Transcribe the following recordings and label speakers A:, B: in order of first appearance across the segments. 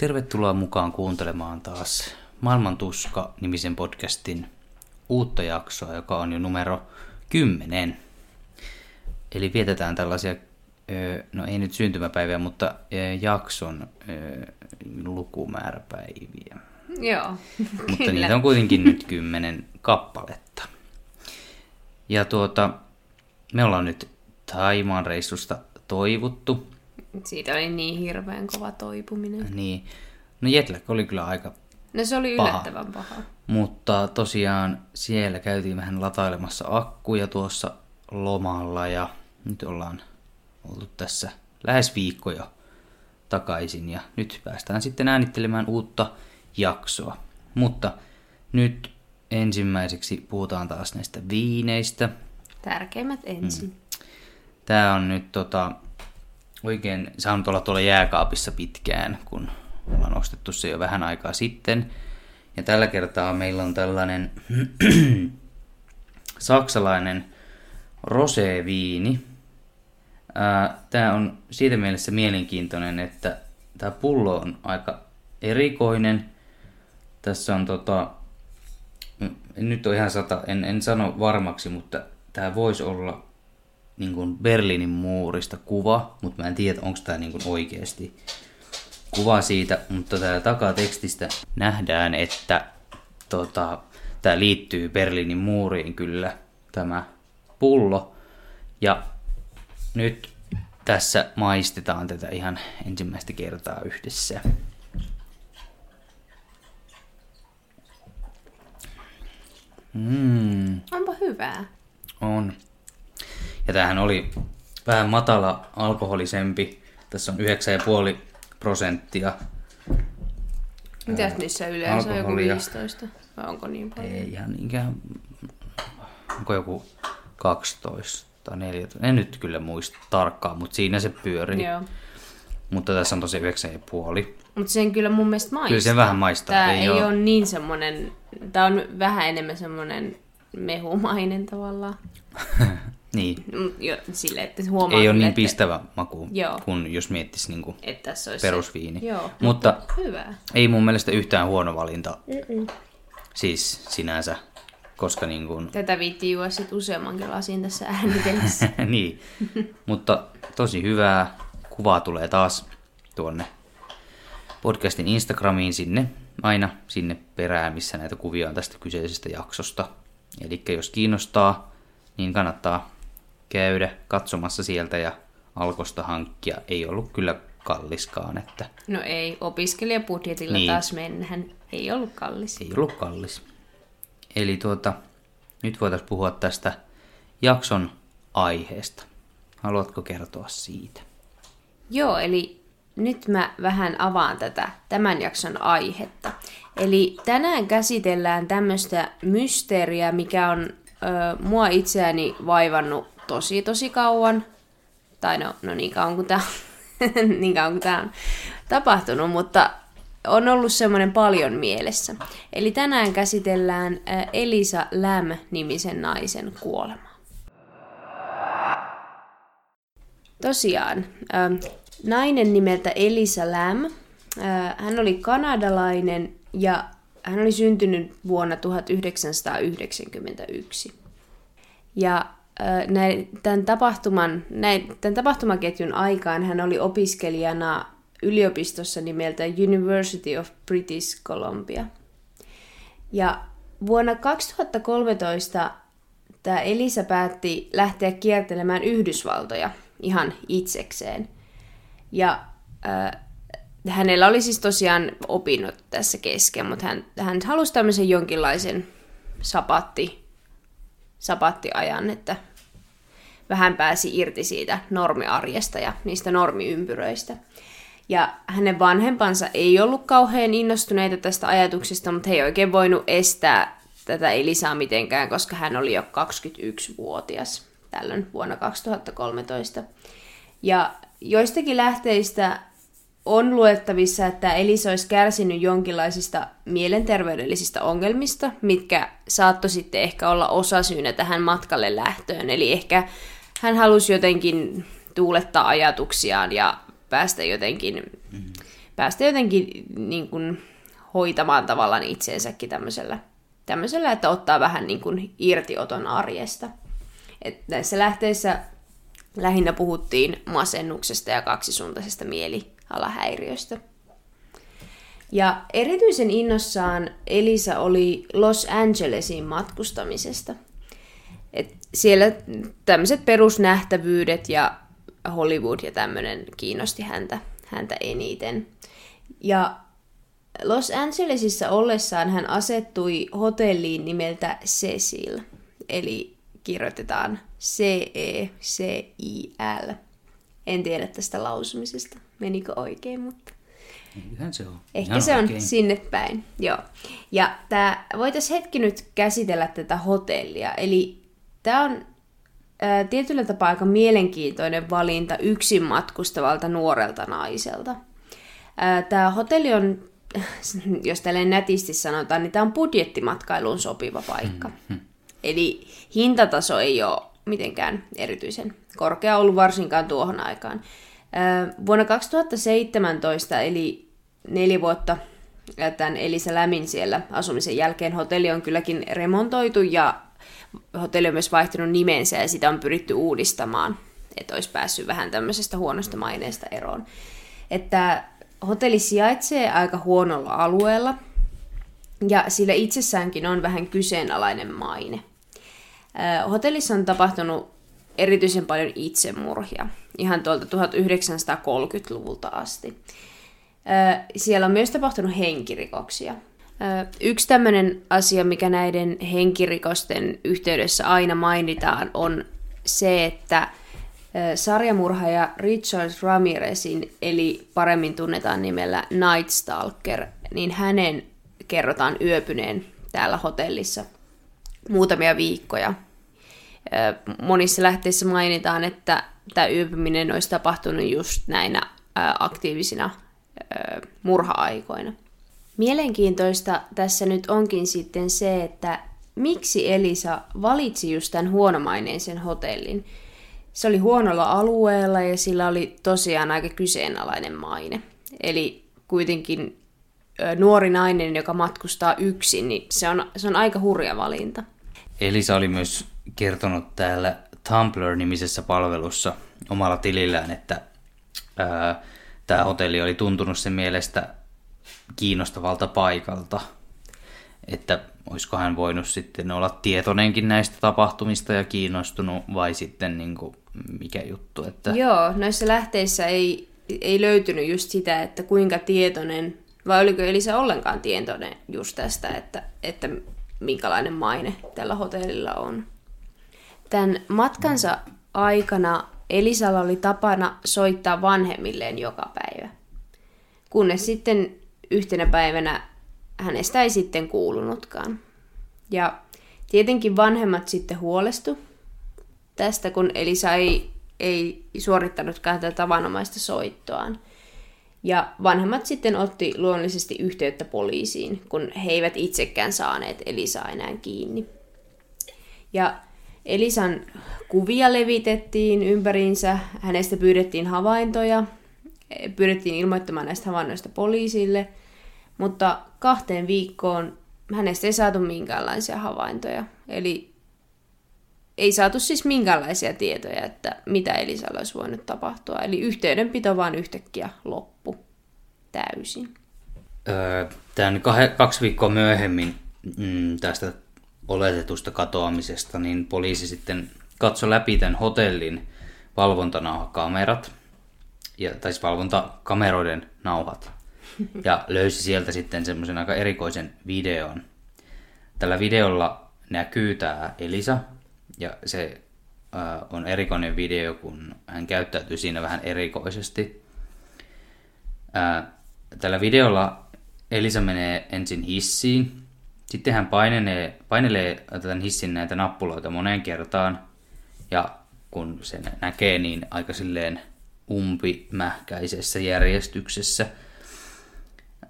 A: Tervetuloa mukaan kuuntelemaan taas Maailman tuska-nimisen podcastin uutta jaksoa, joka on jo numero 10. Eli vietetään tällaisia, no ei nyt syntymäpäiviä, mutta jakson lukumääräpäiviä.
B: Joo,
A: Mutta
B: kyllä.
A: niitä on kuitenkin nyt kymmenen kappaletta. Ja tuota, me ollaan nyt Taimaan reissusta toivuttu.
B: Siitä oli niin hirveän kova toipuminen.
A: Niin, no jetlag oli kyllä aika
B: No se oli
A: Paha.
B: yllättävän paha.
A: Mutta tosiaan siellä käytiin vähän latailemassa akkuja tuossa lomalla ja nyt ollaan oltu tässä lähes viikko jo takaisin ja nyt päästään sitten äänittelemään uutta jaksoa. Mutta nyt ensimmäiseksi puhutaan taas näistä viineistä.
B: Tärkeimmät ensin.
A: Tää on nyt tota, oikein saanut olla tuolla jääkaapissa pitkään, kun ollaan ostettu se jo vähän aikaa sitten. Ja tällä kertaa meillä on tällainen saksalainen roséviini. Tämä on siitä mielessä mielenkiintoinen, että tämä pullo on aika erikoinen. Tässä on tota, nyt ole ihan sata, en, en sano varmaksi, mutta tämä voisi olla niin kuin Berliinin muurista kuva, mutta mä en tiedä, onko tämä niin oikeasti kuva siitä, mutta täällä takatekstistä nähdään, että tota, tämä liittyy Berliinin muuriin kyllä, tämä pullo. Ja nyt tässä maistetaan tätä ihan ensimmäistä kertaa yhdessä. Mm.
B: Onpa hyvää.
A: On. Ja tämähän oli vähän matala alkoholisempi. Tässä on 9,5 prosenttia.
B: Mitäs niissä yleensä on joku
A: alkoholia.
B: 15? Vai onko niin paljon?
A: Ei ihan niinkään... Onko joku 12 tai 14? En nyt kyllä muista tarkkaan, mutta siinä se pyörii.
B: Joo.
A: Mutta tässä on tosi 9,5.
B: Mutta sen kyllä mun mielestä maistaa.
A: Kyllä se vähän maistaa.
B: Tää
A: Ei
B: ei,
A: oo-
B: ole niin semmonen, tää on vähän enemmän semmonen mehumainen tavallaan.
A: Niin.
B: Mm, Jo, sille, että huomaa
A: Ei ole niin
B: että,
A: pistävä maku,
B: Joo.
A: kun jos miettisi niinku
B: että tässä olisi
A: perusviini.
B: Se. Joo,
A: Mutta
B: hyvä.
A: ei mun mielestä yhtään huono valinta. Siis sinänsä, koska niin kuin,
B: Tätä viittiin juo sit useammankin lasin tässä äänitellessä.
A: niin. Mutta tosi hyvää kuvaa tulee taas tuonne podcastin Instagramiin sinne, aina sinne perään, missä näitä kuvia on tästä kyseisestä jaksosta. Eli jos kiinnostaa, niin kannattaa käydä katsomassa sieltä ja alkosta hankkia. Ei ollut kyllä kalliskaan, että
B: no ei, opiskelijabudjetilla
A: Niin.
B: taas mennään. Ei ollut kallis.
A: ei ollut kallis. Eli tuota, nyt voitaisiin puhua tästä jakson aiheesta. Haluatko kertoa siitä?
B: Joo, eli nyt mä vähän avaan tätä tämän jakson aihetta. Eli tänään käsitellään tämmöistä mysteeriä, mikä on ö, mua itseäni vaivannut tosi tosi kauan. Tai no, no niin kauan kuin tämä niin kauan kuin tää on tapahtunut, mutta on ollut semmoinen paljon mielessä. Eli tänään käsitellään Elisa Lam-nimisen naisen kuolemaa. Tosiaan, nainen nimeltä Elisa. Äh, hän oli kanadalainen ja hän oli syntynyt vuonna 1991. Ja näin, tämän, tapahtuman, näin, tämän tapahtumaketjun aikaan hän oli opiskelijana yliopistossa nimeltä University of British Columbia. Ja vuonna 2013 tämä Elisa päätti lähteä kiertelemään Yhdysvaltoja ihan itsekseen. Ja äh, hänellä oli siis tosiaan opinnot tässä kesken, mutta hän, hän halusi tämmöisen jonkinlaisen sapatti, sapattiajan, että vähän pääsi irti siitä normiarjesta ja niistä normiympyröistä. Ja hänen vanhempansa ei ollut kauhean innostuneita tästä ajatuksesta, mutta he ei oikein voinut estää tätä Elisaa mitenkään, koska hän oli jo 21-vuotias tällöin vuonna 2013. Ja joistakin lähteistä on luettavissa, että Elisa olisi kärsinyt jonkinlaisista mielenterveydellisistä ongelmista, mitkä saattoi sitten ehkä olla osasyynä tähän matkalle lähtöön. Eli ehkä hän halusi jotenkin tuulettaa ajatuksiaan ja päästä jotenkin, mm-hmm. päästä jotenkin niin kuin, hoitamaan tavallaan itseensäkin tämmöisellä, tämmöisellä, että ottaa vähän niin kuin irtioton arjesta. Et näissä lähteissä lähinnä puhuttiin masennuksesta ja kaksisuuntaisesta mielialahäiriöstä. Ja erityisen innossaan Elisa oli Los Angelesiin matkustamisesta. Siellä tämmöiset perusnähtävyydet ja Hollywood ja tämmöinen kiinnosti häntä, häntä eniten. Ja Los Angelesissa ollessaan hän asettui hotelliin nimeltä Cecil, eli kirjoitetaan C-E-C-I-L. En tiedä tästä lausumisesta, menikö oikein, mutta...
A: Eiköhän se on.
B: Ehkä
A: Ihan
B: se on
A: oikein.
B: sinne päin, joo. Ja tää, voitaisiin hetki nyt käsitellä tätä hotellia. Eli tämä on ää, tietyllä tapaa aika mielenkiintoinen valinta yksin matkustavalta nuorelta naiselta. Tämä hotelli on, jos tälleen nätisti sanotaan, niin tämä on budjettimatkailuun sopiva paikka. Eli hintataso ei ole mitenkään erityisen korkea ollut varsinkaan tuohon aikaan. Ää, Vuonna 2017, eli neljä vuotta tämän Elisa Lämin siellä asumisen jälkeen, hotelli on kylläkin remontoitu ja hotelli on myös vaihtanut nimensä ja sitä on pyritty uudistamaan, että olisi päässyt vähän tämmöisestä huonosta maineesta eroon. Että hotelli sijaitsee aika huonolla alueella ja sillä itsessäänkin on vähän kyseenalainen maine. Hotellissa on tapahtunut erityisen paljon itsemurhia, ihan tuolta 1930-luvulta asti. Siellä on myös tapahtunut henkirikoksia. Yksi tämmöinen asia, mikä näiden henkirikosten yhteydessä aina mainitaan, on se, että sarjamurhaaja Richard Ramirezin, eli paremmin tunnetaan nimellä Night Stalker, niin hänen kerrotaan yöpyneen täällä hotellissa muutamia viikkoja. Monissa lähteissä mainitaan, että tämä yöpyminen olisi tapahtunut just näinä aktiivisina murha-aikoina. Mielenkiintoista tässä nyt onkin sitten se, että miksi Elisa valitsi just tämän huonomaineisen hotellin. Se oli huonolla alueella ja sillä oli tosiaan aika kyseenalainen maine. Eli kuitenkin nuori nainen, joka matkustaa yksin, niin se on, se on aika hurja valinta.
A: Elisa oli myös kertonut täällä Tumblr-nimisessä palvelussa omalla tilillään, että tämä hotelli oli tuntunut sen mielestä kiinnostavalta paikalta. Että olisiko hän voinut sitten olla tietoinenkin näistä tapahtumista ja kiinnostunut, vai sitten niin kuin, mikä juttu. Että...
B: Joo, noissa lähteissä ei, ei löytynyt just sitä, että kuinka tietoinen, vai oliko Elisa ollenkaan tietoinen just tästä, että, että minkälainen maine tällä hotellilla on. Tämän matkansa aikana Elisalla oli tapana soittaa vanhemmilleen joka päivä. Kunnes sitten yhtenä päivänä hänestä ei sitten kuulunutkaan. Ja tietenkin vanhemmat sitten huolestu tästä, kun Elisa ei, ei suorittanutkaan tätä tavanomaista soittoaan. Ja vanhemmat sitten otti luonnollisesti yhteyttä poliisiin, kun he eivät itsekään saaneet Elisaa enää kiinni. Ja Elisan kuvia levitettiin ympäriinsä, hänestä pyydettiin havaintoja, pyydettiin ilmoittamaan näistä havainnoista poliisille, mutta kahteen viikkoon hänestä ei saatu minkäänlaisia havaintoja. Eli ei saatu siis minkäänlaisia tietoja, että mitä Elisalle olisi voinut tapahtua. Eli yhteydenpito vaan yhtäkkiä loppu täysin.
A: Öö, Tämän kahe, kaksi viikkoa myöhemmin mm, tästä oletetusta katoamisesta, niin poliisi sitten katsoi läpi tämän hotellin valvontanauhakamerat, ja, tai siis valvontakameroiden nauhat, ja löysi sieltä sitten semmoisen aika erikoisen videon. Tällä videolla näkyy tämä Elisa, ja se äh, on erikoinen video, kun hän käyttäytyy siinä vähän erikoisesti. Äh, tällä videolla Elisa menee ensin hissiin, sitten hän painelee, painelee tämän hissin näitä nappuloita moneen kertaan, ja kun sen näkee, niin aika silleen umpimähkäisessä järjestyksessä.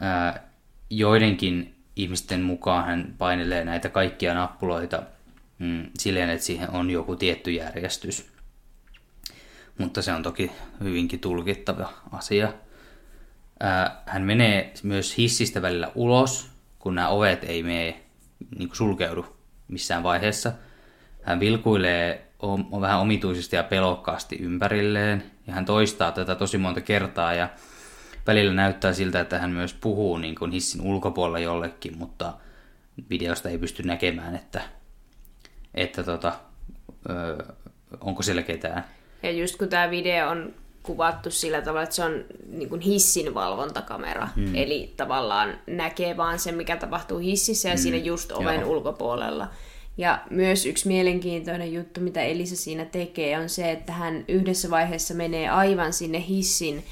A: Ää, joidenkin ihmisten mukaan hän painelee näitä kaikkia nappuloita mm, silleen, että siihen on joku tietty järjestys. Mutta se on toki hyvinkin tulkittava asia. ää, hän menee myös hissistä välillä ulos, kun nämä ovet ei mene niin sulkeudu missään vaiheessa. Hän vilkuilee on vähän omituisesti ja pelokkaasti ympärilleen, ja hän toistaa tätä tosi monta kertaa, ja välillä näyttää siltä, että hän myös puhuu niin kuin hissin ulkopuolella jollekin, mutta videosta ei pysty näkemään, että, että tota, ö, onko siellä ketään.
B: Ja just kun tämä video on kuvattu sillä tavalla, että se on niin kuin hissin valvontakamera. Mm. Eli tavallaan näkee vaan sen, mikä tapahtuu hississä ja mm. siinä just oven Joo. ulkopuolella. Ja myös yksi mielenkiintoinen juttu, mitä Elisa siinä tekee, on se, että hän yhdessä vaiheessa menee aivan sinne hissin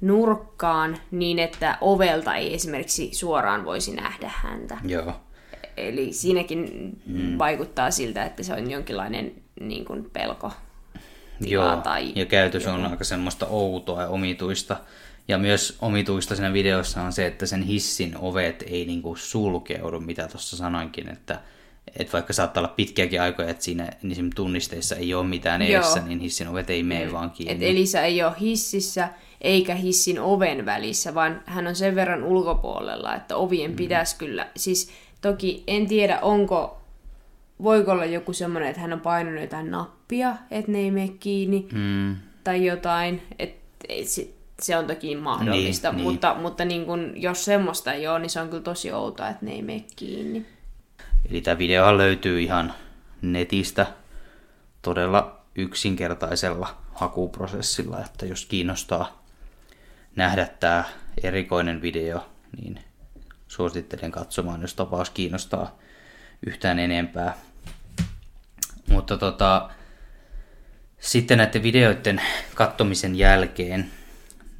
B: nurkkaan niin, että ovelta ei esimerkiksi suoraan voisi nähdä häntä.
A: Joo.
B: Eli siinäkin mm. vaikuttaa siltä, että se on jonkinlainen niin kuin pelko.
A: Joo, tai ja käytös joku. on aika semmoista outoa ja omituista. Ja myös omituista siinä videossa on se, että sen hissin ovet ei niinku sulkeudu, mitä tuossa sanoinkin, että et vaikka saattaa olla pitkiäkin aikoja, että siinä niin tunnisteissa ei ole mitään edessä, niin hissin ovet ei mene mm. vaan kiinni.
B: Et Elisa ei ole hississä eikä hissin oven välissä, vaan hän on sen verran ulkopuolella, että ovien mm. pitäisi kyllä, siis toki en tiedä onko, voiko olla joku semmoinen, että hän on painanut jotain nappia, että ne ei mene kiinni, mm. tai jotain, että se on toki mahdollista, niin, mutta, niin. mutta niin kun, jos semmoista ei ole, niin se on kyllä tosi outoa, että ne ei mene kiinni.
A: Eli tämä video löytyy ihan netistä todella yksinkertaisella hakuprosessilla, että jos kiinnostaa nähdä tämä erikoinen video, niin suosittelen katsomaan, jos tapaus kiinnostaa yhtään enempää. Mutta tota, sitten näiden videoiden kattomisen jälkeen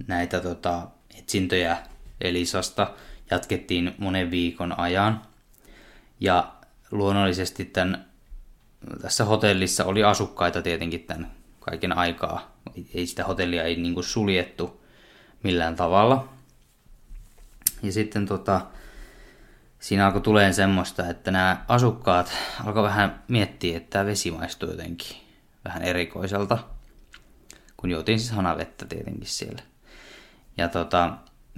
A: näitä tota, etsintöjä Elisasta jatkettiin monen viikon ajan. Ja luonnollisesti tämän, tässä hotellissa oli asukkaita tietenkin tämän kaiken aikaa. Ei sitä hotellia ei niin kuin suljettu millään tavalla. Ja sitten tota, siinä alkoi tulee semmoista, että nämä asukkaat alkoi vähän miettiä, että tämä vesi maistuu jotenkin vähän erikoiselta, kun juotiin siis hanavettä tietenkin siellä. Ja tota,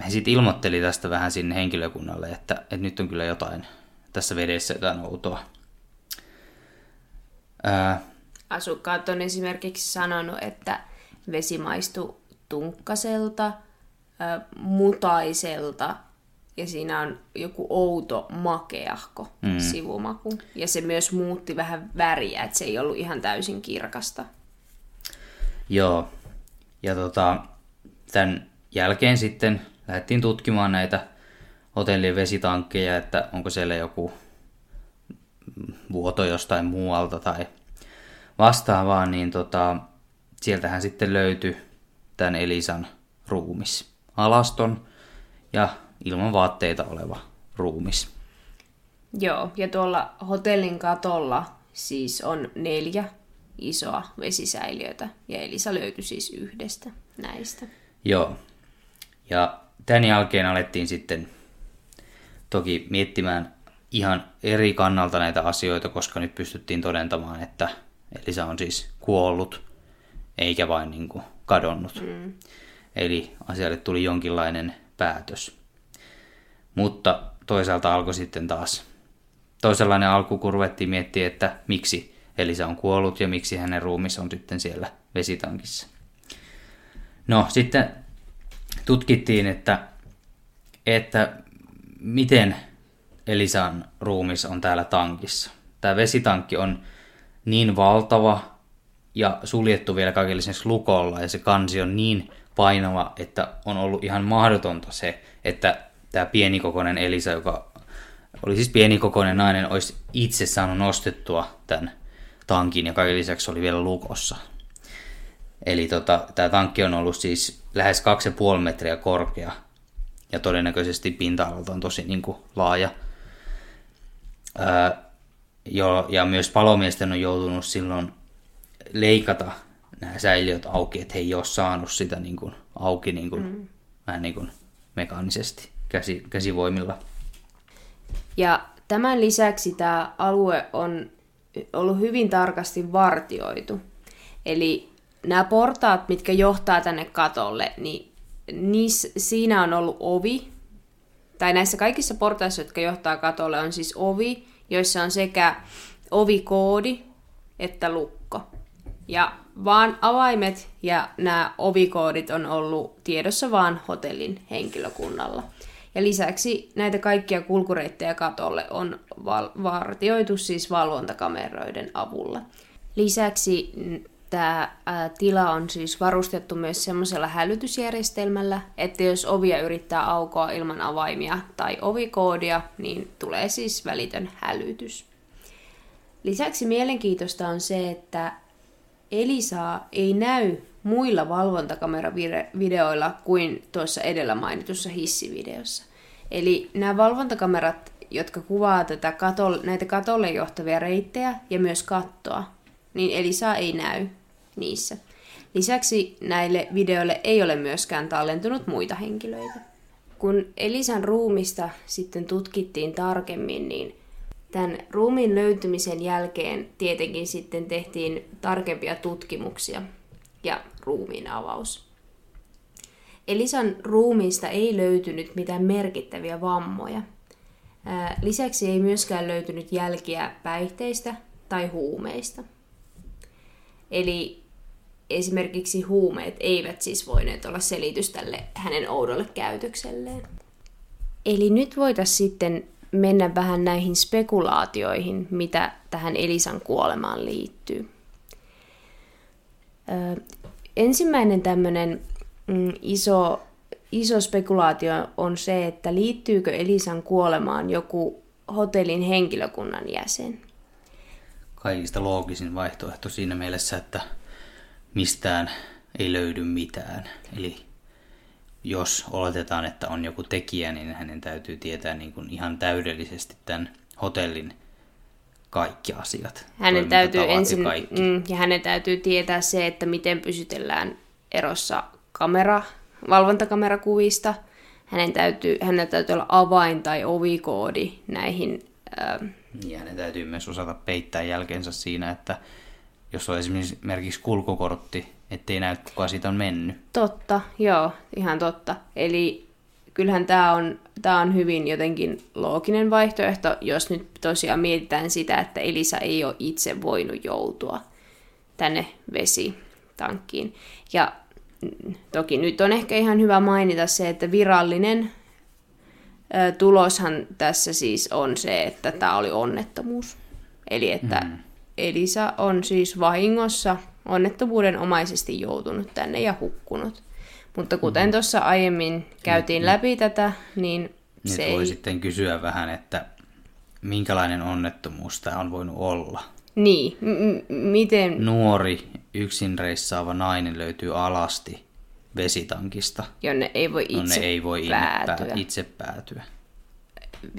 A: he sitten ilmoitteli tästä vähän sinne henkilökunnalle, että, että nyt on kyllä jotain tässä vedessä jotain outoa.
B: Ää... Asukkaat on esimerkiksi sanonut, että vesi maistuu tunkkaselta, mutaiselta ja siinä on joku outo makeahko mm. sivumaku. Ja se myös muutti vähän väriä, että se ei ollut ihan täysin kirkasta.
A: Joo. Ja tota, tämän jälkeen sitten lähdettiin tutkimaan näitä hotellin vesitankkeja, että onko siellä joku vuoto jostain muualta tai vastaavaa, niin tota, sieltähän sitten löytyi tämän Elisan ruumis. Alaston ja ilman vaatteita oleva ruumis.
B: Joo, ja tuolla hotellin katolla siis on neljä isoa vesisäiliötä, ja Elisa löytyi siis yhdestä näistä.
A: Joo, ja tämän jälkeen alettiin sitten toki miettimään ihan eri kannalta näitä asioita, koska nyt pystyttiin todentamaan, että Elisa on siis kuollut, eikä vain niin kuin kadonnut. Mm. Eli asialle tuli jonkinlainen päätös. Mutta toisaalta alkoi sitten taas toisenlainen alku, kun ruvettiin miettiä, että miksi Elisa on kuollut ja miksi hänen ruumis on sitten siellä vesitankissa. No sitten tutkittiin, että, että miten Elisan ruumis on täällä tankissa. Tämä vesitankki on niin valtava ja suljettu vielä kaikille lukolla ja se kansi on niin painava, että on ollut ihan mahdotonta se, että tämä pienikokoinen Elisa, joka oli siis pienikokoinen nainen, olisi itse saanut nostettua tämän tankin ja kaiken lisäksi oli vielä lukossa. Eli tota, tämä tankki on ollut siis lähes 2,5 metriä korkea ja todennäköisesti pinta-alalta on tosi niin kuin, laaja. Ää, jo, ja myös palomiesten on joutunut silloin leikata nämä säiliöt auki, että he ei ole saanut sitä niin kuin, auki niin kuin, mm. vähän niin kuin mekaanisesti käsi, käsivoimilla.
B: Ja tämän lisäksi tämä alue on ollut hyvin tarkasti vartioitu. Eli nämä portaat, mitkä johtaa tänne katolle, niin niissä, siinä on ollut ovi, tai näissä kaikissa portaissa, jotka johtaa katolle, on siis ovi, joissa on sekä ovikoodi että lukko. Ja vaan avaimet ja nämä ovikoodit on ollut tiedossa vaan hotellin henkilökunnalla. Ja lisäksi näitä kaikkia kulkureittejä katolle on val- vartioitu siis valvontakameroiden avulla. Lisäksi tämä tila on siis varustettu myös semmoisella hälytysjärjestelmällä, että jos ovia yrittää aukoa ilman avaimia tai ovikoodia, niin tulee siis välitön hälytys. Lisäksi mielenkiintoista on se, että Elisaa ei näy muilla valvontakameravideoilla kuin tuossa edellä mainitussa hissivideossa. Eli nämä valvontakamerat, jotka kuvaa tätä katolle, näitä katolle johtavia reittejä ja myös kattoa, niin Elisa ei näy niissä. Lisäksi näille videoille ei ole myöskään tallentunut muita henkilöitä. Kun Elisan ruumista sitten tutkittiin tarkemmin, niin tämän ruumiin löytymisen jälkeen tietenkin sitten tehtiin tarkempia tutkimuksia ja ruumiin avaus. Elisan ruumiista ei löytynyt mitään merkittäviä vammoja. Lisäksi ei myöskään löytynyt jälkiä päihteistä tai huumeista. Eli esimerkiksi huumeet eivät siis voineet olla selitys tälle hänen oudolle käytökselleen. Eli nyt voitaisiin sitten mennä vähän näihin spekulaatioihin, mitä tähän Elisan kuolemaan liittyy. Ö, ensimmäinen tämmöinen mm, iso, iso spekulaatio on se, että liittyykö Elisan kuolemaan joku hotellin henkilökunnan jäsen.
A: Kaikista loogisin vaihtoehto siinä mielessä, että mistään ei löydy mitään. Eli jos oletetaan, että on joku tekijä, niin hänen täytyy tietää niin kuin ihan täydellisesti tämän hotellin kaikki asiat.
B: Hänen täytyy ensin, ja, mm, ja hänen täytyy tietää se, että miten pysytellään erossa kamera, valvontakamerakuvista. Hänen täytyy, hänen täytyy olla avain tai ovikoodi näihin.
A: Ää... Ja hänen täytyy myös osata peittää jälkeensä siinä, että jos on esimerkiksi kulkukortti, ettei näy kuka siitä on mennyt.
B: Totta, joo, ihan totta. Eli kyllähän tämä on, tää on hyvin jotenkin looginen vaihtoehto, jos nyt tosiaan mietitään sitä, että Elisa ei ole itse voinut joutua tänne vesitankkiin. Ja mm, toki nyt on ehkä ihan hyvä mainita se, että virallinen ö, tuloshan tässä siis on se, että tämä oli onnettomuus. Eli että mm. Elisa on siis vahingossa onnettomuuden omaisesti joutunut tänne ja hukkunut. Mutta kuten mm. tuossa aiemmin käytiin niin, läpi tätä, niin
A: nyt se voi ei... sitten kysyä vähän, että minkälainen onnettomuus tämä on voinut olla.
B: Niin, m- miten...
A: Nuori, yksin reissaava nainen löytyy alasti vesitankista.
B: Jonne ei voi itse,
A: ei voi päätyä. itse päätyä.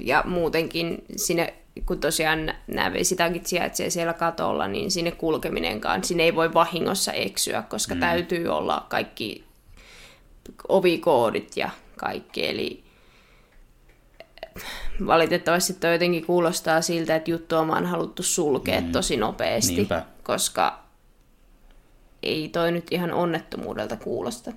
B: Ja muutenkin sinne kun tosiaan nämä vesitankit sijaitsee siellä katolla, niin sinne kulkeminenkaan, sinne ei voi vahingossa eksyä, koska mm. täytyy olla kaikki ovikoodit ja kaikki, eli valitettavasti toi jotenkin kuulostaa siltä, että juttu on haluttu sulkea mm. tosi nopeasti, Niinpä. koska ei toi nyt ihan onnettomuudelta kuulosta.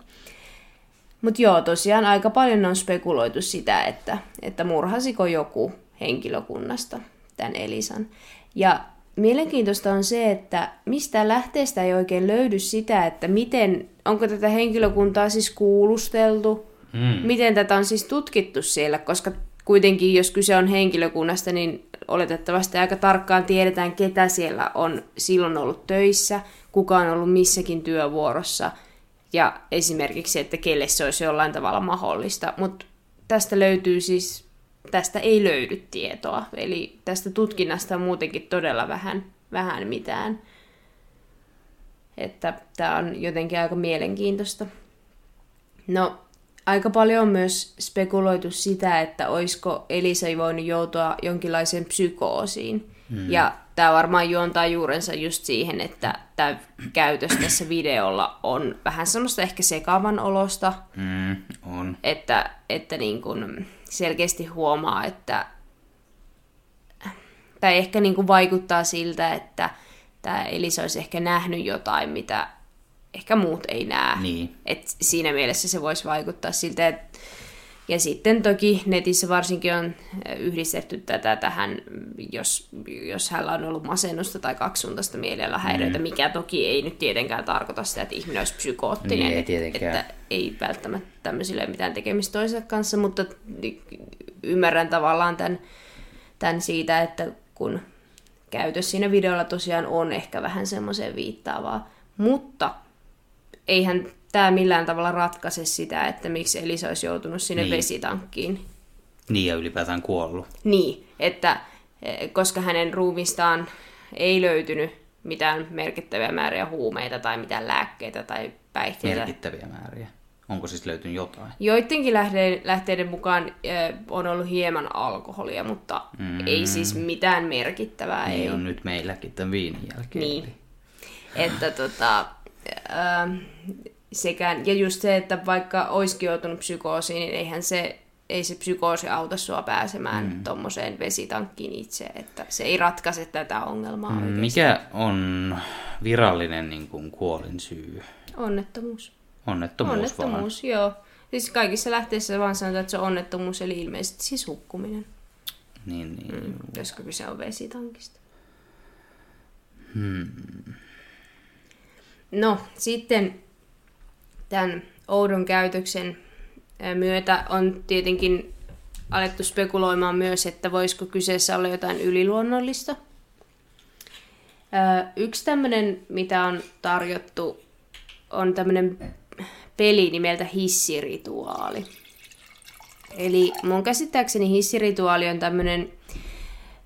B: Mutta joo, tosiaan aika paljon on spekuloitu sitä, että, että murhasiko joku henkilökunnasta tämän Elisan. Ja mielenkiintoista on se, että mistä lähteestä ei oikein löydy sitä, että miten, onko tätä henkilökuntaa siis kuulusteltu, mm. miten tätä on siis tutkittu siellä, koska kuitenkin jos kyse on henkilökunnasta, niin oletettavasti aika tarkkaan tiedetään, ketä siellä on silloin ollut töissä, kuka on ollut missäkin työvuorossa ja esimerkiksi, että kelle se olisi jollain tavalla mahdollista. Mutta tästä löytyy siis tästä ei löydy tietoa. Eli tästä tutkinnasta on muutenkin todella vähän, vähän mitään. Että tämä on jotenkin aika mielenkiintoista. No, aika paljon on myös spekuloitu sitä, että olisiko Elisa voinut joutua jonkinlaiseen psykoosiin. Hmm. Ja tämä varmaan juontaa juurensa just siihen, että tämä käytös tässä videolla on vähän semmoista ehkä sekavan olosta.
A: Hmm, on.
B: Että, että niin kun, selkeästi huomaa, että tai ehkä niin kuin vaikuttaa siltä, että tämä Elisa olisi ehkä nähnyt jotain, mitä ehkä muut ei näe.
A: Niin.
B: Et siinä mielessä se voisi vaikuttaa siltä, että ja sitten toki netissä varsinkin on yhdistetty tätä tähän, jos, jos hänellä on ollut masennusta tai kaksisuuntaista mielialahäiriötä, mm. mikä toki ei nyt tietenkään tarkoita sitä, että ihminen olisi psykoottinen.
A: Niin, ei
B: että,
A: tietenkään.
B: että ei välttämättä tämmöisille mitään tekemistä toisensa kanssa, mutta ymmärrän tavallaan tämän, tämän siitä, että kun käytös siinä videolla tosiaan on ehkä vähän semmoiseen viittaavaa, mutta eihän tämä millään tavalla ratkaise sitä, että miksi Elisa olisi joutunut sinne
A: Niin.
B: niin. vesitankkiin.
A: Niin ja ylipäätään kuollut.
B: Niin, että eh, koska hänen ruumistaan ei löytynyt mitään merkittäviä määriä huumeita tai mitään lääkkeitä tai päihteitä.
A: Merkittäviä määriä. Onko siis löytynyt jotain?
B: Joidenkin lähteiden, lähteiden mukaan äh, on ollut hieman alkoholia, mutta mm. ei siis mitään merkittävää.
A: Ei
B: ei
A: on nyt meilläkin tämän viinin jälkeen.
B: Niin. Että tota, äh, sekä, ja just se, että vaikka olisikin joutunut psykoosiin, niin eihän se, ei se psykoosi auta sua pääsemään mm. tuommoiseen vesitankkiin itse, että se ei ratkaise tätä ongelmaa
A: Mm,
B: oikeasti.
A: Mikä on virallinen niin kuin, kuolin syy?
B: Onnettomuus.
A: Onnettomuus,
B: Onnettomuus, joo. Siis kaikissa lähteissä vaan sanotaan, että se on onnettomuus, eli ilmeisesti siis hukkuminen,
A: vaan. Niin, niin. Mm.
B: koska kyse on vesitankista.
A: Hmm.
B: No, sitten tämän oudon käytöksen myötä on tietenkin alettu spekuloimaan myös, että voisiko kyseessä olla jotain yliluonnollista. Yksi tämmöinen, mitä on tarjottu, on tämmöinen peli nimeltä hissirituaali. Eli mun käsittääkseni hissirituaali on tämmöinen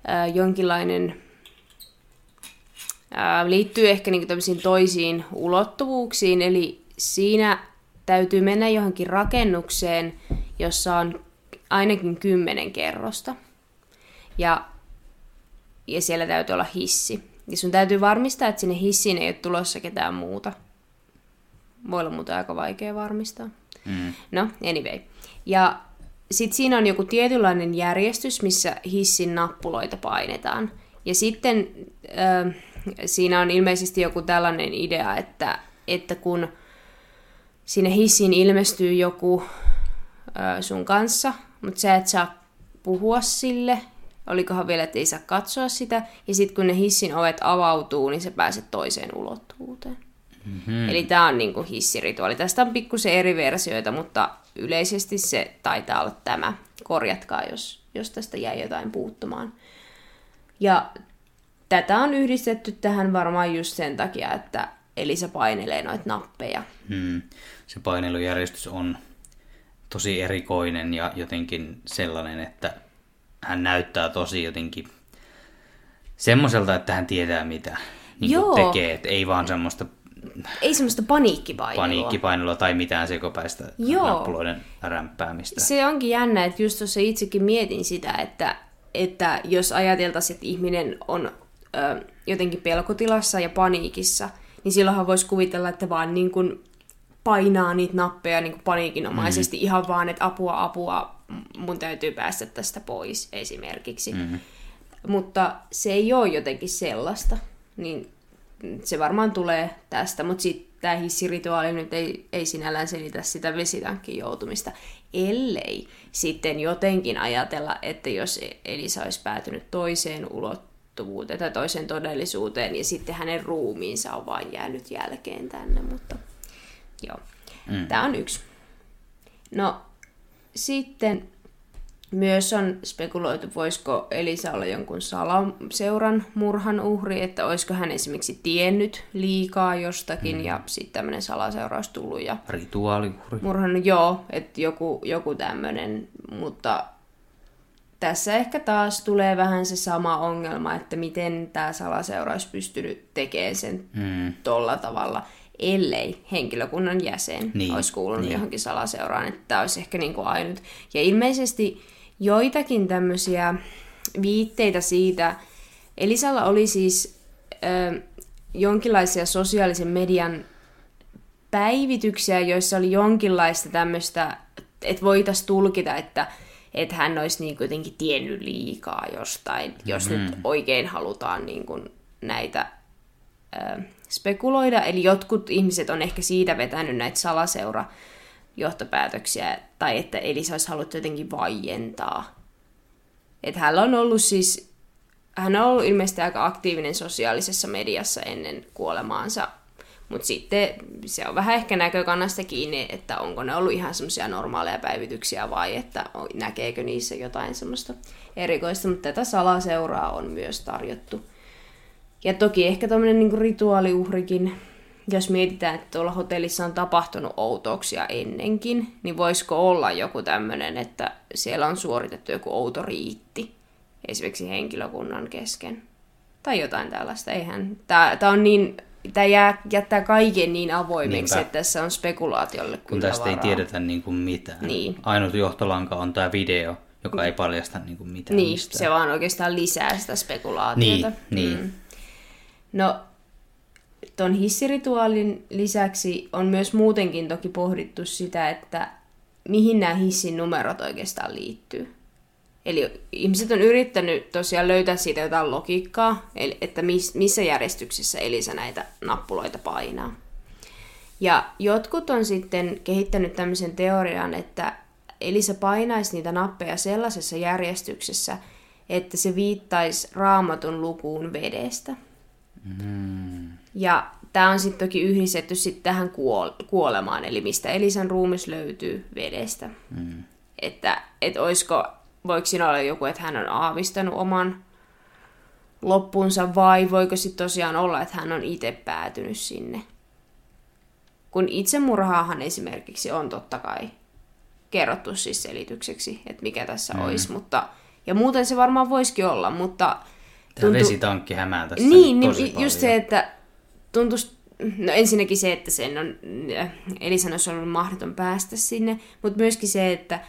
B: ää, jonkinlainen ää, liittyy ehkä niin tämmöisiin toisiin ulottuvuuksiin, eli siinä täytyy mennä johonkin rakennukseen, jossa on ainakin kymmenen kerrosta. Ja, ja siellä täytyy olla hissi. Ja sun täytyy varmistaa, että sinne hissiin ei ole tulossa ketään muuta. Voi olla muuten aika vaikea varmistaa.
A: Mm.
B: No, anyway. Ja sitten siinä on joku tietynlainen järjestys, missä hissin nappuloita painetaan. Ja sitten äh, siinä on ilmeisesti joku tällainen idea, että, että kun sinne hissiin ilmestyy joku äh, sun kanssa, mutta sä et saa puhua sille, olikohan vielä, että ei saa katsoa sitä, ja sitten kun ne hissin ovet avautuu, niin sä pääset toiseen ulottuvuuteen. Mm-hmm. Eli tämä on niinku hissirituaali. Tästä on pikkusen eri versioita, mutta yleisesti se taitaa olla tämä. Korjatkaa, jos, jos tästä jäi jotain puuttumaan. Ja tätä on yhdistetty tähän varmaan just sen takia, että Elisa painelee noita nappeja.
A: Hmm. Se painelujärjestys on tosi erikoinen ja jotenkin sellainen, että hän näyttää tosi jotenkin semmoiselta, että hän tietää mitä niin
B: Joo.
A: tekee. Et ei vaan semmoista
B: Ei semmoista paniikkipainelua.
A: paniikkipainelua tai mitään sekopäistä
B: Joo.
A: nappuloiden rämpäämistä.
B: Se onkin jännä, että just tuossa itsekin mietin sitä, että, että jos ajateltaisiin, että ihminen on ö, jotenkin pelkotilassa ja paniikissa, niin silloinhan voisi kuvitella, että vaan niin kuin painaa niitä nappeja niin kuin paniikinomaisesti mm. ihan vaan, että apua, apua, mun täytyy päästä tästä pois esimerkiksi. Mm. Mutta se ei ole jotenkin sellaista, niin se varmaan tulee tästä, mutta sitten tämä hissirituaali nyt ei, ei sinällään selitä sitä vesitankkiin joutumista, ellei sitten jotenkin ajatella, että jos Elisa olisi päätynyt toiseen ulottuvuuteen tai toiseen todellisuuteen, ja sitten hänen ruumiinsa on vain jäänyt jälkeen tänne, mutta joo, mm. tämä on yksi. No, sitten myös on spekuloitu, voisiko Elisa olla jonkun salaseuran murhan uhri, että olisiko hän esimerkiksi tiennyt liikaa jostakin mm. ja sitten tämmöinen salaseura olisi tullut ja
A: Rituaalihuri.
B: murhan, joo, että joku, joku tämmöinen, mutta tässä ehkä taas tulee vähän se sama ongelma, että miten tämä salaseura olisi pystynyt tekemään sen
A: Mm.
B: tolla tavalla, ellei henkilökunnan jäsen
A: Niin,
B: olisi kuulunut
A: niin.
B: johonkin salaseuraan, että tämä olisi ehkä niin kuin ainut. Ja ilmeisesti joitakin tämmöisiä viitteitä siitä, Elisalla oli siis ö, jonkinlaisia sosiaalisen median päivityksiä, joissa oli jonkinlaista tämmöistä, että voitaisiin tulkita, että, että hän olisi niin kuitenkin tiennyt liikaa jostain, jos
A: Mhm.
B: nyt oikein halutaan niin kuin näitä ö, spekuloida. Eli jotkut ihmiset on ehkä siitä vetänyt näitä salaseura johtopäätöksiä, tai että Elisa olisi haluttu jotenkin vaientaa. Että hän on ollut siis, hän on ollut ilmeisesti aika aktiivinen sosiaalisessa mediassa ennen kuolemaansa, mutta sitten se on vähän ehkä näkökannasta kiinni, että onko ne ollut ihan semmoisia normaaleja päivityksiä vai että näkeekö niissä jotain semmoista erikoista, mutta tätä salaseuraa on myös tarjottu. Ja toki ehkä tämmöinen niin rituaaliuhrikin, jos mietitään, että tuolla hotellissa on tapahtunut outouksia ennenkin, niin voisiko olla joku tämmöinen, että siellä on suoritettu joku outo riitti, esimerkiksi henkilökunnan kesken. Tai jotain tällaista. Eihän. Tämä, on niin tämä jää, jättää kaiken niin avoimeksi, Niinpä. että tässä on spekulaatiolle
A: Kun tästä varaa. ei tiedetä niin kuin mitään. Niin. Ainut johtolanka on tämä video, joka ei paljasta niin kuin mitään
B: Niin,
A: mistään.
B: se vaan oikeastaan lisää sitä spekulaatiota.
A: Niin, niin.
B: No, tuon hissirituaalin lisäksi on myös muutenkin toki pohdittu sitä, että mihin nämä hissin numerot oikeastaan liittyy. Eli ihmiset on yrittänyt tosiaan löytää siitä jotain logiikkaa, että missä järjestyksessä Elisa näitä nappuloita painaa. Ja jotkut on sitten kehittänyt tämmöisen teorian, että Elisa painaisi niitä nappeja sellaisessa järjestyksessä, että se viittaisi raamatun lukuun vedestä. Mm. Ja tämä on sitten toki yhdistetty sitten tähän kuol- kuolemaan, eli mistä Elisan ruumis löytyy vedestä. Mm. Että et olisiko voiko siinä olla joku, että hän on aavistanut oman loppunsa, vai voiko sitten tosiaan olla, että hän on itse päätynyt sinne. Kun itsemurhaahan esimerkiksi on totta kai kerrottu siis selitykseksi, että mikä tässä mm. olisi, mutta, ja muuten se varmaan voisikin olla, mutta...
A: Tämä tuntu... vesitankki hämää tässä
B: niin,
A: tosi
B: niin, just se, että tuntuisi No ensinnäkin se, että sen on, Elisan olisi ollut mahdoton päästä sinne, mutta myöskin se, että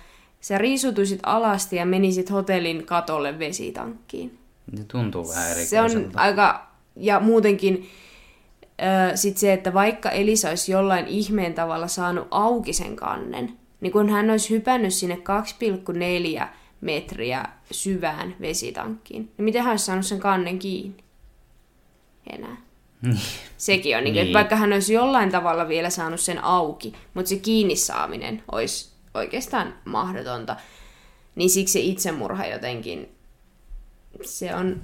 B: Sä riisutuisit alasti ja menisit hotellin katolle vesitankkiin.
A: Se tuntuu vähän
B: Se on aika, ja muutenkin äh, sit se, että vaikka Elisa olisi jollain ihmeen tavalla saanut auki sen kannen, niin kun hän olisi hypännyt sinne 2,4 metriä syvään vesitankkiin, niin miten hän olisi saanut sen kannen kiinni? Enää. Niin. Sekin on, niin, niin. että vaikka hän olisi jollain tavalla vielä saanut sen auki, mutta se kiinni saaminen olisi oikeastaan mahdotonta. Niin siksi itsemurha jotenkin, se on,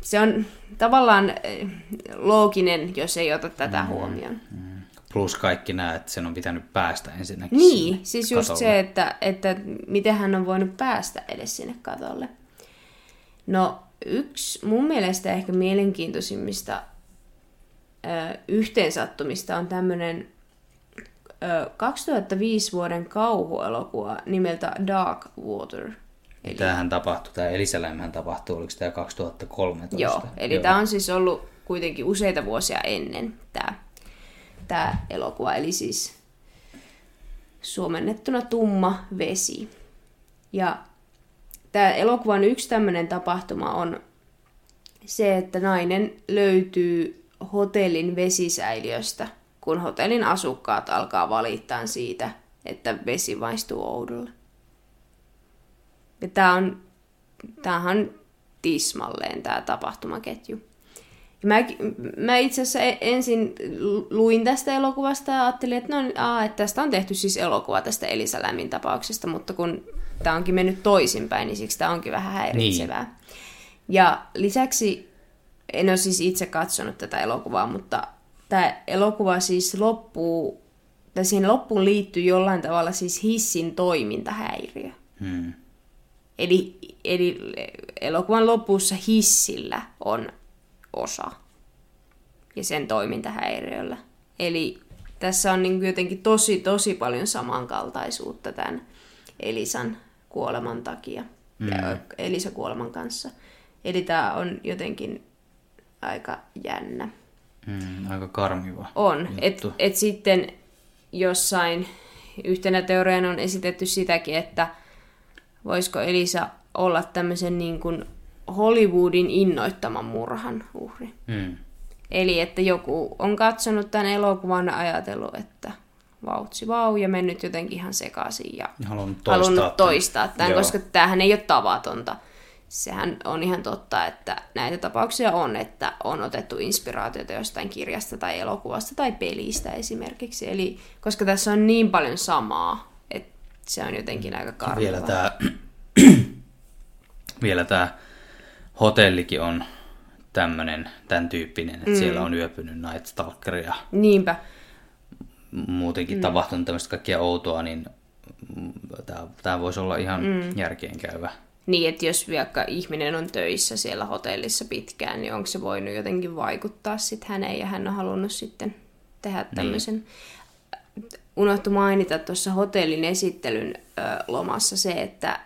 B: se on tavallaan eh, looginen, jos ei ota tätä mm, huomioon. Mm.
A: Plus kaikki nämä, että sen on pitänyt päästä ensinnäkin
B: Niin, siis just katolle. se, että, että miten hän on voinut päästä edes sinne katolle. No yksi mun mielestä ehkä mielenkiintoisimmista ö, yhteensattumista on tämmöinen 2005 vuoden kauhuelokuva nimeltä Dark Water.
A: Eli... Tämähän tapahtui, tämä Elisäläimähän tapahtui, oliko tämä 2013?
B: Joo, eli Joo. tämä on siis ollut kuitenkin useita vuosia ennen tämä, tämä elokuva, eli siis suomennettuna Tumma vesi. Ja tämä elokuvan yksi tämmöinen tapahtuma on se, että nainen löytyy hotellin vesisäiliöstä – kun hotellin asukkaat alkaa valittaa siitä, että vesi maistuu oudolle. Ja tämä on, tämähän tismalleen tämä tapahtumaketju. Ja mä, mä itse asiassa e- ensin luin tästä elokuvasta ja ajattelin, että, no, aa, että tästä on tehty siis elokuva tästä Elisa Lämmin tapauksesta, mutta kun tämä onkin mennyt toisinpäin, niin siksi tämä onkin vähän häiritsevää. Niin. Ja lisäksi, en ole siis itse katsonut tätä elokuvaa, mutta tämä elokuva siis loppuu, tai siihen loppuun liittyy jollain tavalla siis hissin toimintahäiriö. Hmm. Eli, eli elokuvan lopussa hissillä on osa ja sen toimintahäiriöllä. Eli tässä on niin jotenkin tosi, tosi paljon samankaltaisuutta tämän Elisan kuoleman takia mm. ja Elisa kuoleman kanssa. Eli tämä on jotenkin aika jännä.
A: Mm, aika karmiva
B: On. Et, et sitten jossain yhtenä teoriana on esitetty sitäkin, että voisiko Elisa olla tämmöisen niin kuin Hollywoodin innoittaman murhan uhri. Mm. Eli että joku on katsonut tämän elokuvan ja ajatellut, että vautsi vau, ja mennyt jotenkin ihan sekaisin ja
A: halunnut toistaa,
B: halunnut toistaa tämän, Joo. koska tämähän ei ole tavatonta. sehän on ihan totta, että näitä tapauksia on, että on otettu inspiraatiota jostain kirjasta tai elokuvasta tai pelistä esimerkiksi. Eli koska tässä on niin paljon samaa, että se on jotenkin aika karvaa.
A: Vielä tämä, vielä tämä hotellikin on tämmöinen, tämän tyyppinen, että mm. siellä on yöpynyt Night Stalker ja
B: Niinpä.
A: muutenkin mm. tapahtunut tämmöistä kaikkia outoa, niin tämä, tämä voisi olla ihan mm. järkeenkäyvä.
B: Niin, että jos vaikka ihminen on töissä siellä hotellissa pitkään, niin onko se voinut jotenkin vaikuttaa sitten häneen ja hän on halunnut sitten tehdä tämmöisen. Niin. Unohtu mainita tuossa hotellin esittelyn ö, lomassa se, että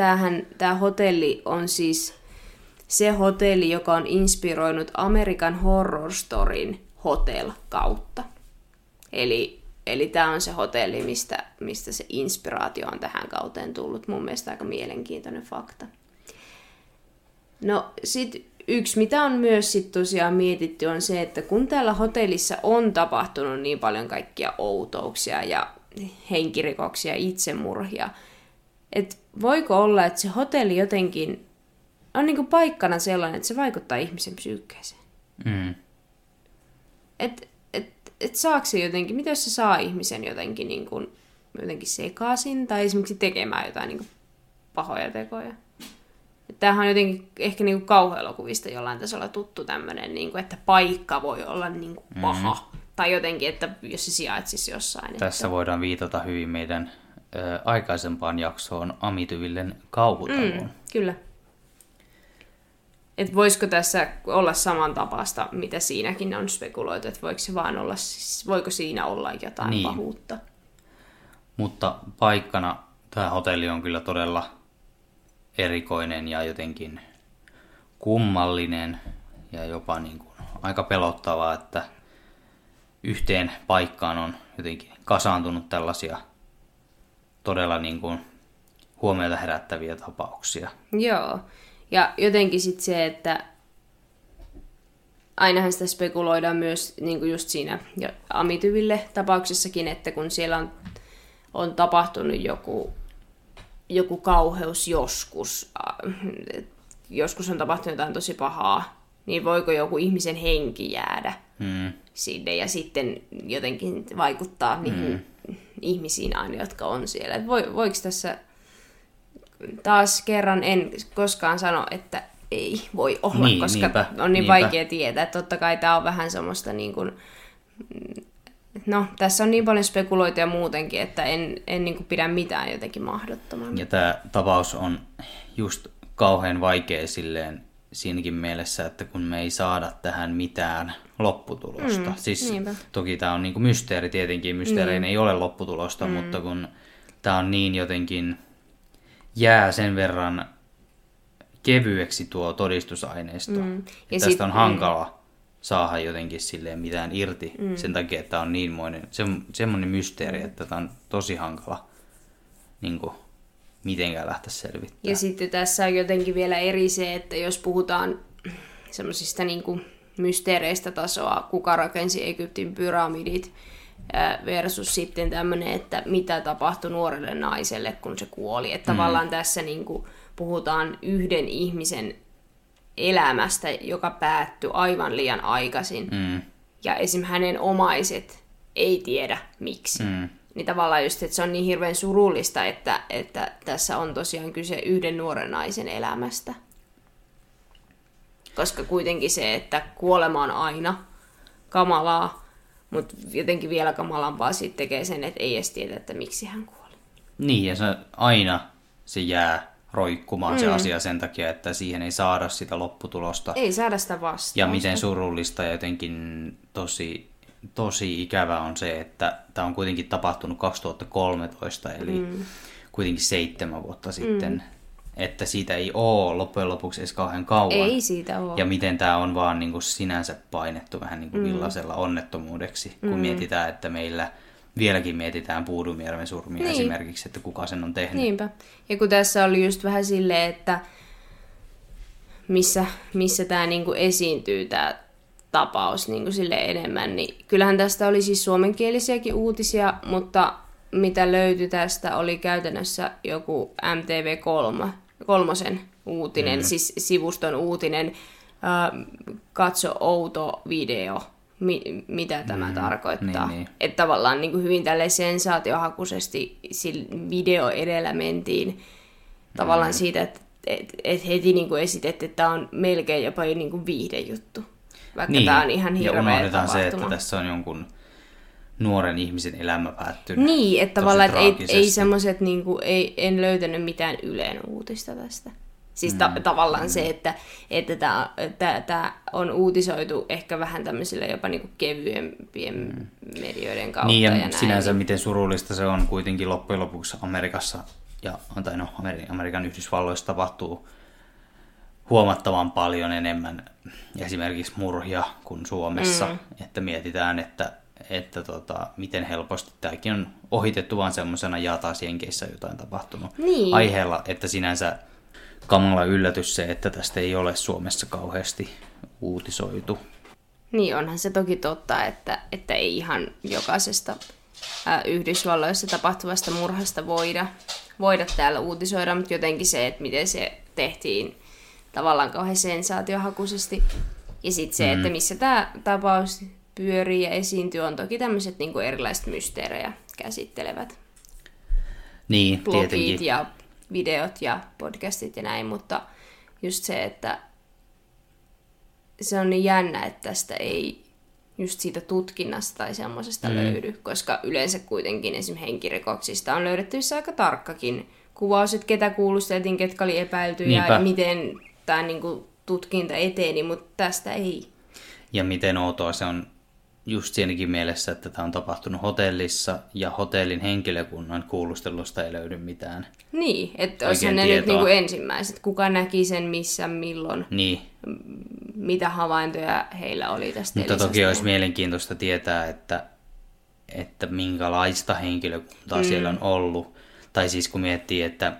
B: tämähän, tämä hotelli on siis se hotelli, joka on inspiroinut American Horror Storyn Hotel kautta. Eli, eli tämä on se hotelli, mistä, mistä se inspiraatio on tähän kauteen tullut. Mun mielestä aika mielenkiintoinen fakta. No sit yksi, mitä on myös sit tosiaan mietitty, on se, että kun täällä hotellissa on tapahtunut niin paljon kaikkia outouksia ja henkirikoksia, itsemurhia, että voiko olla, että se hotelli jotenkin on niin paikkana sellainen, että se vaikuttaa ihmisen psyykkeeseen.
A: Mm.
B: Et, et, et saako se jotenkin, mitä jos se saa ihmisen jotenkin, niin kuin, jotenkin sekaisin tai esimerkiksi tekemään jotain niin kuin pahoja tekoja. Tämähän on jotenkin ehkä niin kauhuelokuvista jollain tasolla tuttu tämmöinen, niin kuin, että paikka voi olla niin kuin paha. Mm. Tai jotenkin, että jos se sijaitsisi jossain.
A: Tässä että... voidaan viitata hyvin meidän ö, aikaisempaan jaksoon Amityvillen kauhutaloon. Mm,
B: kyllä että voisiko tässä olla samantapaista, mitä siinäkin on spekuloitu, että voiko, se vaan olla, voiko siinä olla jotain niin. pahuutta.
A: Mutta paikkana tämä hotelli on kyllä todella erikoinen ja jotenkin kummallinen ja jopa niin kuin aika pelottavaa, että yhteen paikkaan on jotenkin kasaantunut tällaisia todella niin kuin huomiota herättäviä tapauksia.
B: Joo, ja jotenkin sitten se, että ainahan sitä spekuloidaan myös niin kuin just siinä Amityville tapauksessakin, että kun siellä on, on tapahtunut joku, joku kauheus joskus, joskus on tapahtunut jotain tosi pahaa, niin voiko joku ihmisen henki jäädä
A: hmm.
B: sinne ja sitten jotenkin vaikuttaa niihin hmm. Ihmisiin aina, jotka on siellä. voiko tässä taas kerran en koskaan sano, että ei voi olla, niin, koska niinpä, on niin niinpä. vaikea tietää. Totta kai tämä on vähän semmoista niin kuin, no tässä on niin paljon spekuloituja muutenkin, että en, en niin kuin pidä mitään jotenkin mahdottoman.
A: Ja tämä tapaus on just kauhean vaikea silleen siinäkin mielessä, että kun me ei saada tähän mitään lopputulosta. Mm, siis niinpä. toki tämä on niinku mysteeri tietenkin, mysteerein niin. ei ole lopputulosta, mm. mutta kun tämä on niin jotenkin jää sen verran kevyeksi tuo todistusaineisto. Mm. Ja tästä sit, on hankala mm. saada jotenkin silleen mitään irti mm. sen takia, että on niinmoinen, se, semmoinen mysteeri, mm. että tämä on tosi hankala niin kuin, mitenkään lähteä selvittämään.
B: Ja sitten tässä on jotenkin vielä eri se, että jos puhutaan semmoisista niin mysteereistä tasoa, kuka rakensi Egyptin pyramidit, versus sitten tämmöinen, että mitä tapahtui nuorelle naiselle, kun se kuoli. Että mm. tavallaan tässä niin kuin puhutaan yhden ihmisen elämästä, joka päättyi aivan liian aikaisin.
A: Mm.
B: Ja esim. hänen omaiset ei tiedä miksi.
A: Mm.
B: Niin tavallaan just, että se on niin hirveän surullista, että, että tässä on tosiaan kyse yhden nuoren naisen elämästä. Koska kuitenkin se, että kuolema on aina kamalaa, mutta jotenkin vielä kamalampaa siitä tekee sen, että ei edes tiedä, että miksi hän kuoli.
A: Niin, ja se aina se jää roikkumaan mm. se asia sen takia, että siihen ei saada sitä lopputulosta.
B: Ei saada sitä vastausta.
A: Ja miten surullista ja jotenkin tosi, tosi ikävä on se, että tämä on kuitenkin tapahtunut 2013, eli mm. kuitenkin seitsemän vuotta sitten. Mm että siitä ei ole loppujen lopuksi edes kauhean kauan.
B: Ei siitä ole.
A: Ja miten tämä on vaan niin kuin sinänsä painettu vähän niin kuin mm. villaisella onnettomuudeksi, kun mm. mietitään, että meillä vieläkin mietitään Puudumiermen surmia niin. esimerkiksi, että kuka sen on tehnyt.
B: Niinpä. Ja kun tässä oli just vähän silleen, että missä, missä tämä niinku esiintyy tämä tapaus niinku sille enemmän, niin kyllähän tästä oli siis suomenkielisiäkin uutisia, mutta mitä löytyi tästä oli käytännössä joku MTV3 kolmosen uutinen, mm. siis sivuston uutinen, äh, katso outo video, mi- mitä tämä mm, tarkoittaa. Niin, niin. Että tavallaan niin kuin hyvin tälle sensaatiohakuisesti video edellä mentiin tavallaan mm. siitä, että et, et heti niin kuin esitettiin, että tämä on melkein jopa niin kuin viihdejuttu. Vaikka niin. tämä on ihan hirveä Ja unohdetaan
A: se, että tässä on jonkun nuoren ihmisen elämä päättynyt.
B: Niin, että tavallaan ei, ei semmoiset, niin kuin, ei, en löytänyt mitään Ylen uutista tästä. Siis ta- mm. tavallaan mm. se, että että tämä on uutisoitu ehkä vähän tämmöisillä jopa niinku kevyempien mm. medioiden kautta.
A: Niin ja,
B: ja
A: näin. sinänsä miten surullista se on kuitenkin loppujen lopuksi Amerikassa ja tai no, Amerikan Yhdysvalloissa tapahtuu huomattavan paljon enemmän esimerkiksi murhia kuin Suomessa. Mm. Että mietitään, että, että tota, miten helposti tämäkin on ohitettu vaan semmoisena ja taas Jenkeissä jotain tapahtunut niin. aiheella, että sinänsä kamala yllätys se, että tästä ei ole Suomessa kauheasti uutisoitu.
B: Niin, onhan se toki totta, että, että ei ihan jokaisesta ää, Yhdysvalloissa tapahtuvasta murhasta voida, voida täällä uutisoida, mutta jotenkin se, että miten se tehtiin tavallaan kauhean sensaatiohakuisesti. Ja sitten se, mm. että missä tämä tapaus pyörii ja esiintyy, on toki tämmöiset niinku erilaiset mysteerejä käsittelevät
A: niin,
B: blogit tietenkin. ja videot ja podcastit ja näin, mutta just se, että se on niin jännä, että tästä ei just siitä tutkinnasta tai semmoisesta mm. löydy, koska yleensä kuitenkin esimerkiksi henkirikoksista on löydettävissä aika tarkkakin kuvaus, että ketä kuulusteltiin, ketkä oli epäiltyjä ja miten tämä niin kuin, tutkinta eteni, mutta tästä ei.
A: Ja miten outoa se on just siinäkin mielessä, että tämä on tapahtunut hotellissa ja hotellin henkilökunnan kuulustelusta ei löydy mitään.
B: Niin, että olisihan ne nyt niinku ensimmäiset. Kuka näki sen, missä, milloin,
A: niin.
B: mitä havaintoja heillä oli tästä
A: Mutta toki olisi mielenkiintoista tietää, että, että minkälaista henkilökuntaa mm. siellä on ollut. Tai siis kun miettii, että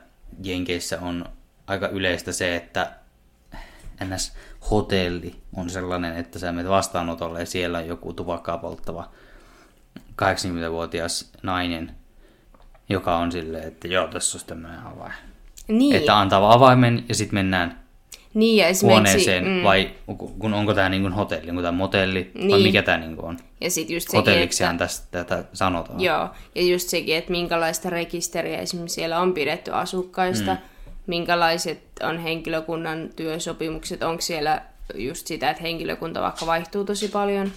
A: Jenkeissä on aika yleistä se, että ns. hotelli on sellainen, että sä menet vastaanotolle ja siellä on joku tupakkaa polttava 80-vuotias nainen, joka on silleen, että joo, tässä on tämmöinen avain. Niin. Että antaa avaimen ja sitten mennään
B: niin, ja
A: huoneeseen, mm. vai kun onko tämä niin hotelli, onko tämä motelli, niin. vai mikä tämä niin on?
B: Ja sit just
A: sekin, Hotelliksihan että... tästä tätä sanotaan.
B: Joo, ja just sekin, että minkälaista rekisteriä esimerkiksi siellä on pidetty asukkaista, mm minkälaiset on henkilökunnan työsopimukset, onko siellä just sitä, että henkilökunta vaikka vaihtuu tosi paljon.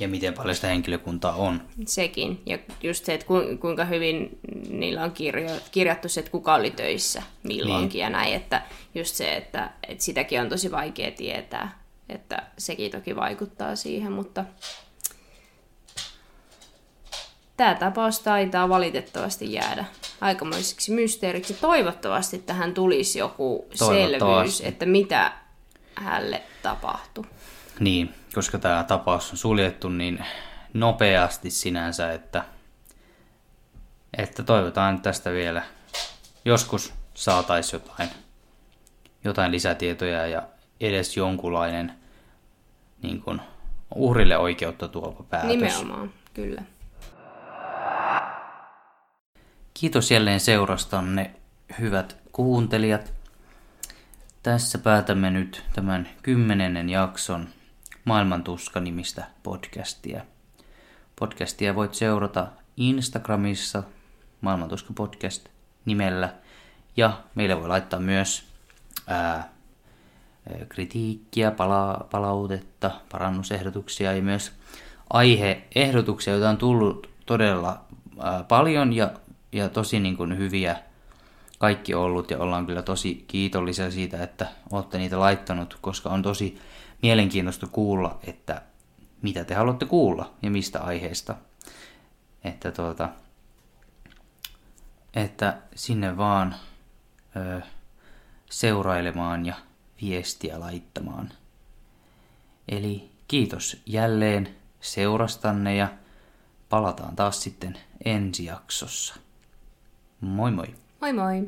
A: Ja miten paljon sitä henkilökuntaa on.
B: Sekin. Ja just se, että kuinka hyvin niillä on kirjo, kirjattu se, että kuka oli töissä milloinkin niin. ja näin. Että just se, että, että sitäkin on tosi vaikea tietää. Että sekin toki vaikuttaa siihen, mutta tämä tapaus taitaa valitettavasti jäädä aikamoiseksi mysteeriksi. Toivottavasti tähän tulisi joku selvyys, että mitä hälle tapahtui.
A: Niin, koska tämä tapaus on suljettu niin nopeasti sinänsä, että, että toivotaan tästä vielä joskus saataisiin jotain, jotain lisätietoja ja edes jonkunlainen niin kuin, uhrille oikeutta tuova päätös.
B: Nimenomaan, kyllä.
A: Kiitos jälleen seurastanne, hyvät kuuntelijat. Tässä päätämme nyt tämän kymmenennen jakson Maailman tuska-nimistä podcastia. Podcastia voit seurata Instagramissa Maailman tuska podcast nimellä ja meille voi laittaa myös ää, kritiikkiä, pala- palautetta, parannusehdotuksia ja myös aiheehdotuksia, joita on tullut todella ää, paljon ja ja tosi niin kuin hyviä kaikki ollut ja ollaan kyllä tosi kiitollisia siitä, että olette niitä laittanut, koska on tosi mielenkiintoista kuulla, että mitä te haluatte kuulla ja mistä aiheesta. Että, tuota, että sinne vaan ö, seurailemaan ja viestiä laittamaan. Eli kiitos jälleen seurastanne ja palataan taas sitten ensi jaksossa. Moi moi.
B: Moi moi.